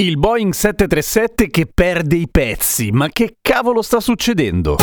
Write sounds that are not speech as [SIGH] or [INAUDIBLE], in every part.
Il Boeing 737 che perde i pezzi, ma che cavolo sta succedendo?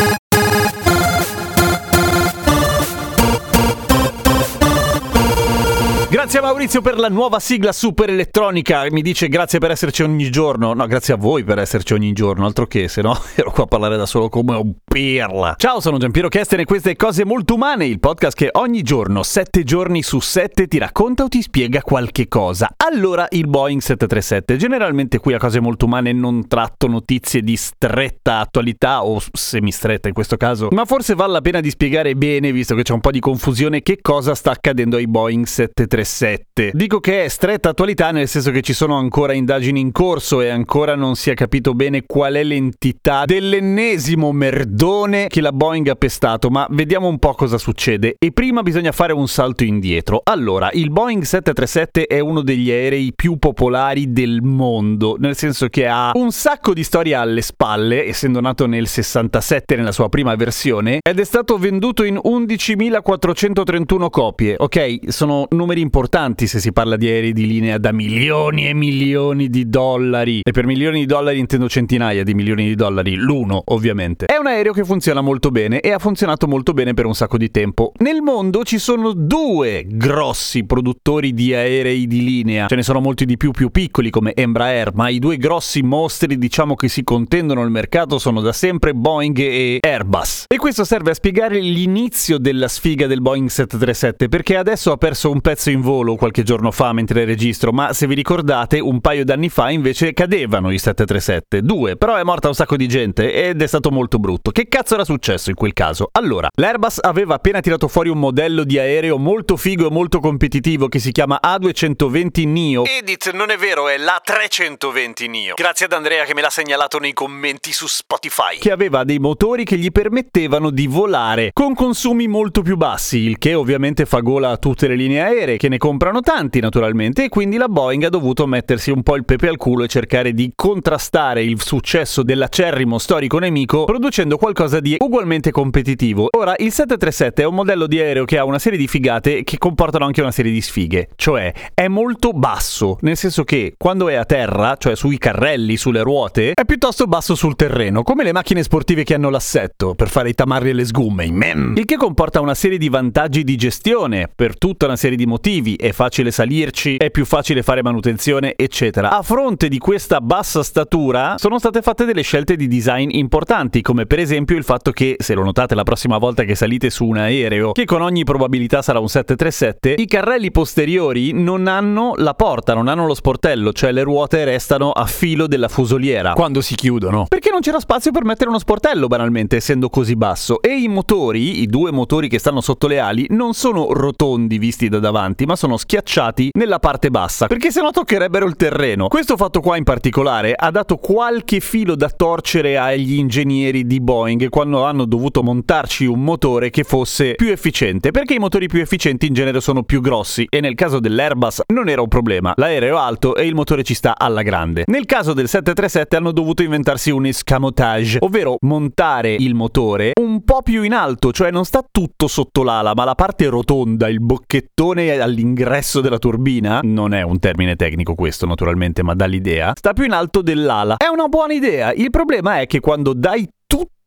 Grazie a Maurizio per la nuova sigla super elettronica. Mi dice grazie per esserci ogni giorno. No, grazie a voi per esserci ogni giorno. Altro che, se no [LAUGHS] ero qua a parlare da solo come un pirla. Ciao, sono Giampiero Kesten e queste Cose Molto Umane, il podcast che ogni giorno, sette giorni su sette, ti racconta o ti spiega qualche cosa. Allora, il Boeing 737. Generalmente qui a Cose Molto Umane non tratto notizie di stretta attualità o semistretta in questo caso, ma forse vale la pena di spiegare bene, visto che c'è un po' di confusione, che cosa sta accadendo ai Boeing 737. 7. Dico che è stretta attualità nel senso che ci sono ancora indagini in corso e ancora non si è capito bene qual è l'entità dell'ennesimo merdone che la Boeing ha pestato, ma vediamo un po' cosa succede. E prima bisogna fare un salto indietro. Allora, il Boeing 737 è uno degli aerei più popolari del mondo, nel senso che ha un sacco di storia alle spalle, essendo nato nel 67 nella sua prima versione, ed è stato venduto in 11.431 copie. Ok, sono numeri importanti se si parla di aerei di linea da milioni e milioni di dollari. E per milioni di dollari intendo centinaia di milioni di dollari, l'uno ovviamente. È un aereo che funziona molto bene e ha funzionato molto bene per un sacco di tempo. Nel mondo ci sono due grossi produttori di aerei di linea. Ce ne sono molti di più più piccoli come Embraer, ma i due grossi mostri diciamo che si contendono il mercato sono da sempre Boeing e Airbus. E questo serve a spiegare l'inizio della sfiga del Boeing 737 perché adesso ha perso un pezzo in volo qualche giorno fa mentre registro, ma se vi ricordate un paio d'anni fa invece cadevano i 737, due, però è morta un sacco di gente ed è stato molto brutto. Che cazzo era successo in quel caso? Allora, l'Airbus aveva appena tirato fuori un modello di aereo molto figo e molto competitivo che si chiama A220 Neo. Edith, non è vero, è l'A320 Neo. Grazie ad Andrea che me l'ha segnalato nei commenti su Spotify. Che aveva dei motori che gli permettevano di volare con consumi molto più bassi, il che ovviamente fa gola a tutte le linee aeree che ne comprano tanti naturalmente e quindi la Boeing ha dovuto mettersi un po' il pepe al culo e cercare di contrastare il successo dell'acerrimo storico nemico producendo qualcosa di ugualmente competitivo. Ora, il 737 è un modello di aereo che ha una serie di figate che comportano anche una serie di sfighe, cioè è molto basso, nel senso che quando è a terra, cioè sui carrelli, sulle ruote, è piuttosto basso sul terreno, come le macchine sportive che hanno l'assetto per fare i tamarri e le sgumme, il che comporta una serie di vantaggi di gestione per tutta una serie di motivi motivi, è facile salirci, è più facile fare manutenzione, eccetera. A fronte di questa bassa statura sono state fatte delle scelte di design importanti, come per esempio il fatto che, se lo notate la prossima volta che salite su un aereo, che con ogni probabilità sarà un 737, i carrelli posteriori non hanno la porta, non hanno lo sportello, cioè le ruote restano a filo della fusoliera quando si chiudono. Perché non c'era spazio per mettere uno sportello, banalmente, essendo così basso. E i motori, i due motori che stanno sotto le ali, non sono rotondi visti da davanti, ma sono schiacciati nella parte bassa, perché sennò toccherebbero il terreno. Questo fatto qua in particolare ha dato qualche filo da torcere agli ingegneri di Boeing quando hanno dovuto montarci un motore che fosse più efficiente, perché i motori più efficienti in genere sono più grossi e nel caso dell'Airbus non era un problema. L'aereo è alto e il motore ci sta alla grande. Nel caso del 737 hanno dovuto inventarsi un escamotage, ovvero montare il motore un po' più in alto, cioè non sta tutto sotto l'ala, ma la parte rotonda, il bocchettone all'interno all'ingresso della turbina, non è un termine tecnico questo naturalmente, ma dà l'idea, sta più in alto dell'ala. È una buona idea, il problema è che quando dai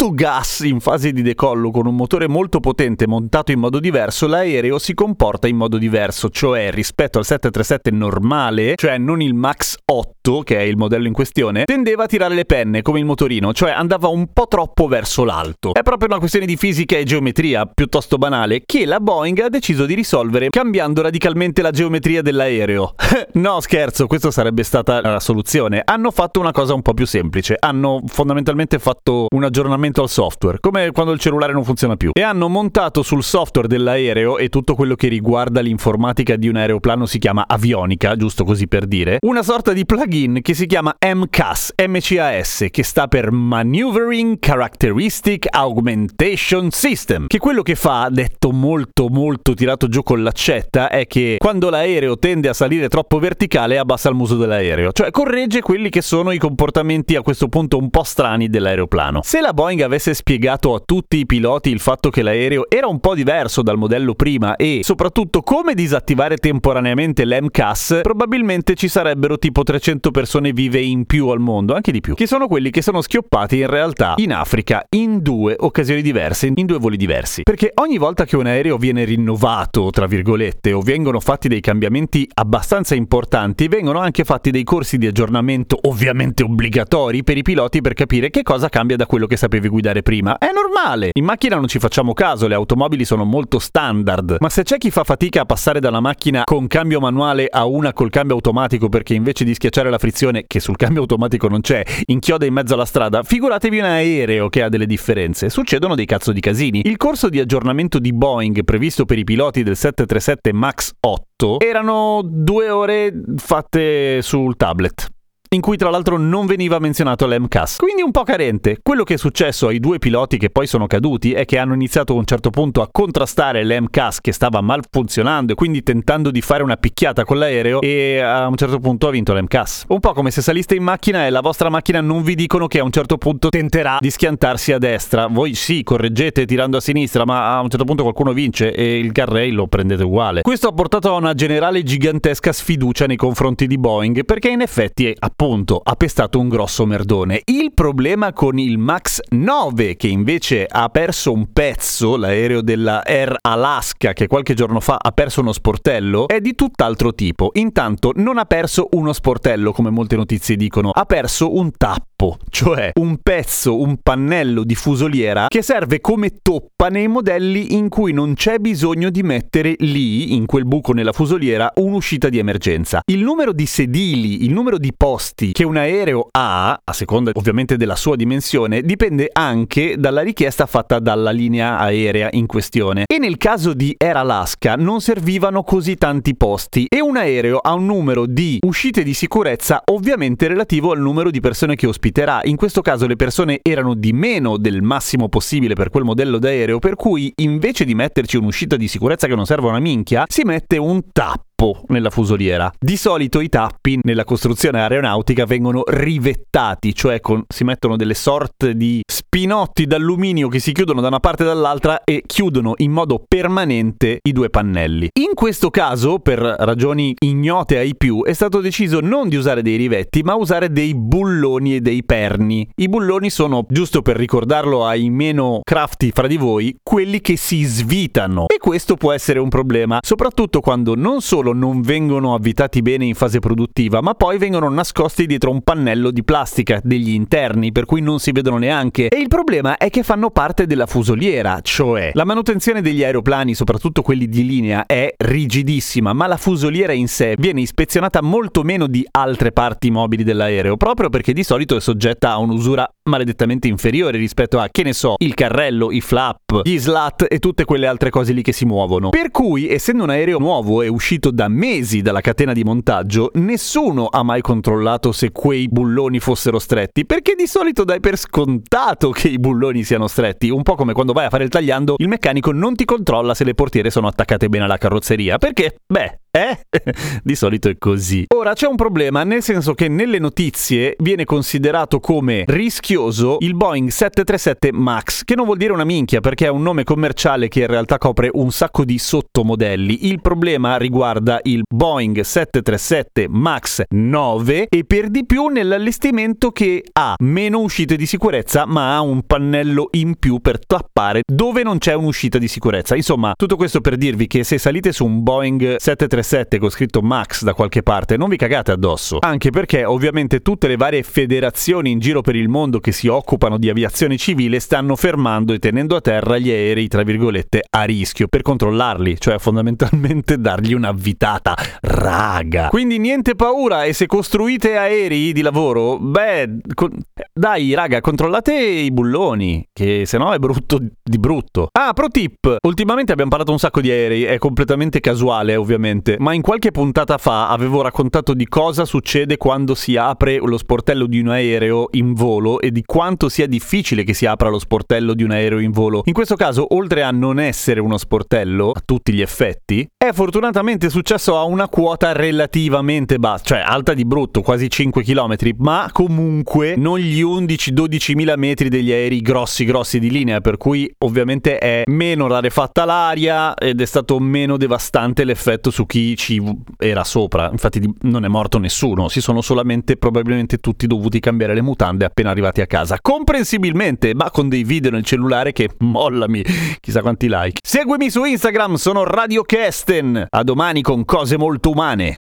tutto gas in fase di decollo con un motore molto potente montato in modo diverso, l'aereo si comporta in modo diverso, cioè rispetto al 737 normale, cioè non il Max 8, che è il modello in questione, tendeva a tirare le penne come il motorino, cioè andava un po' troppo verso l'alto. È proprio una questione di fisica e geometria piuttosto banale che la Boeing ha deciso di risolvere cambiando radicalmente la geometria dell'aereo. [LAUGHS] no, scherzo, questa sarebbe stata la soluzione. Hanno fatto una cosa un po' più semplice. Hanno fondamentalmente fatto un aggiornamento aggiornamento al software, come quando il cellulare non funziona più. E hanno montato sul software dell'aereo e tutto quello che riguarda l'informatica di un aeroplano si chiama avionica, giusto così per dire, una sorta di plugin che si chiama MCAS, MCAS, che sta per Maneuvering Characteristic Augmentation System, che quello che fa, detto molto molto tirato giù con l'accetta, è che quando l'aereo tende a salire troppo verticale abbassa il muso dell'aereo, cioè corregge quelli che sono i comportamenti a questo punto un po' strani dell'aeroplano. Se la Boeing avesse spiegato a tutti i piloti il fatto che l'aereo era un po' diverso dal modello prima e soprattutto come disattivare temporaneamente l'MCAS, probabilmente ci sarebbero tipo 300 persone vive in più al mondo, anche di più, che sono quelli che sono schioppati in realtà in Africa in due occasioni diverse, in due voli diversi. Perché ogni volta che un aereo viene rinnovato, tra virgolette, o vengono fatti dei cambiamenti abbastanza importanti, vengono anche fatti dei corsi di aggiornamento ovviamente obbligatori per i piloti per capire che cosa cambia da quello che sapevi guidare prima. È normale! In macchina non ci facciamo caso, le automobili sono molto standard, ma se c'è chi fa fatica a passare da una macchina con cambio manuale a una col cambio automatico perché invece di schiacciare la frizione, che sul cambio automatico non c'è, inchioda in mezzo alla strada, figuratevi un aereo che ha delle differenze. Succedono dei cazzo di casini. Il corso di aggiornamento di Boeing previsto per i piloti del 737 MAX 8 erano due ore fatte sul tablet in cui tra l'altro non veniva menzionato l'MCAS. Quindi un po' carente. Quello che è successo ai due piloti che poi sono caduti è che hanno iniziato a un certo punto a contrastare l'MCAS che stava malfunzionando e quindi tentando di fare una picchiata con l'aereo e a un certo punto ha vinto l'MCAS. Un po' come se saliste in macchina e la vostra macchina non vi dicono che a un certo punto tenterà di schiantarsi a destra. Voi sì, correggete tirando a sinistra, ma a un certo punto qualcuno vince e il carrail lo prendete uguale. Questo ha portato a una generale gigantesca sfiducia nei confronti di Boeing perché in effetti appunto appunto ha pestato un grosso merdone. Il problema con il Max 9, che invece ha perso un pezzo, l'aereo della Air Alaska, che qualche giorno fa ha perso uno sportello, è di tutt'altro tipo. Intanto non ha perso uno sportello, come molte notizie dicono, ha perso un tappo, cioè un pezzo, un pannello di fusoliera che serve come toppa nei modelli in cui non c'è bisogno di mettere lì, in quel buco nella fusoliera, un'uscita di emergenza. Il numero di sedili, il numero di posti che un aereo ha, a seconda ovviamente della sua dimensione, dipende anche dalla richiesta fatta dalla linea aerea in questione. E nel caso di Air Alaska non servivano così tanti posti e un aereo ha un numero di uscite di sicurezza ovviamente relativo al numero di persone che ospiterà. In questo caso le persone erano di meno del massimo possibile per quel modello d'aereo, per cui invece di metterci un'uscita di sicurezza che non serve a una minchia, si mette un tappo tappo nella fusoliera. Di solito i tappi nella costruzione aeronautica vengono rivettati, cioè con, si mettono delle sorte di spinotti d'alluminio che si chiudono da una parte e dall'altra e chiudono in modo permanente i due pannelli. In questo caso, per ragioni ignote ai più, è stato deciso non di usare dei rivetti, ma usare dei bulloni e dei perni. I bulloni sono, giusto per ricordarlo ai meno crafty fra di voi, quelli che si svitano. E questo può essere un problema, soprattutto quando non solo non vengono avvitati bene in fase produttiva, ma poi vengono nascosti dietro un pannello di plastica degli interni, per cui non si vedono neanche. E il problema è che fanno parte della fusoliera, cioè la manutenzione degli aeroplani, soprattutto quelli di linea, è rigidissima, ma la fusoliera in sé viene ispezionata molto meno di altre parti mobili dell'aereo, proprio perché di solito è soggetta a un'usura maledettamente inferiore rispetto a, che ne so, il carrello, i flap, gli slat e tutte quelle altre cose lì che si muovono. Per cui, essendo un aereo nuovo e uscito da mesi dalla catena di montaggio, nessuno ha mai controllato se quei bulloni fossero stretti, perché di solito dai per scontato che i bulloni siano stretti, un po' come quando vai a fare il tagliando, il meccanico non ti controlla se le portiere sono attaccate bene alla carrozzeria, perché, beh, eh? [LAUGHS] Di solito è così. Ora c'è un problema, nel senso che nelle notizie viene considerato come rischioso il Boeing 737 MAX, che non vuol dire una minchia perché è un nome commerciale che in realtà copre un sacco di sottomodelli. Il problema riguarda il Boeing 737 MAX 9 e per di più nell'allestimento che ha meno uscite di sicurezza ma ha un pannello in più per tappare dove non c'è un'uscita di sicurezza. Insomma, tutto questo per dirvi che se salite su un Boeing 737 737 con scritto Max da qualche parte, non vi cagate addosso. Anche perché ovviamente tutte le varie federazioni in giro per il mondo che si occupano di aviazione civile stanno fermando e tenendo a terra gli aerei, tra virgolette, a rischio per controllarli, cioè fondamentalmente [LAUGHS] dargli un'avvitata. Raga. Quindi niente paura e se costruite aerei di lavoro, beh, con... dai raga, controllate i bulloni, che se no è brutto di brutto. Ah, pro tip, ultimamente abbiamo parlato un sacco di aerei, è completamente casuale ovviamente, ma in qualche puntata fa avevo raccontato di cosa succede quando si apre lo sportello di un aereo in volo e di quanto sia difficile che si apra lo sportello di un aereo in volo. In questo caso, oltre a non essere uno sportello, a tutti gli effetti, è fortunatamente successo a una quota relativamente bassa, cioè alta di brutto, quasi 5 km, ma comunque non gli 11-12 mila metri degli aerei grossi grossi di linea, per cui ovviamente è meno rarefatta l'aria ed è stato meno devastante l'effetto su chi ci era sopra. Infatti non è morto nessuno, si sono solamente probabilmente tutti dovuti cambiare le mutande appena arrivati a casa. Comprensibilmente, ma con dei video nel cellulare che mollami, chissà quanti like. Seguimi su Instagram, sono Radio Kesten. A domani con cose molto umane.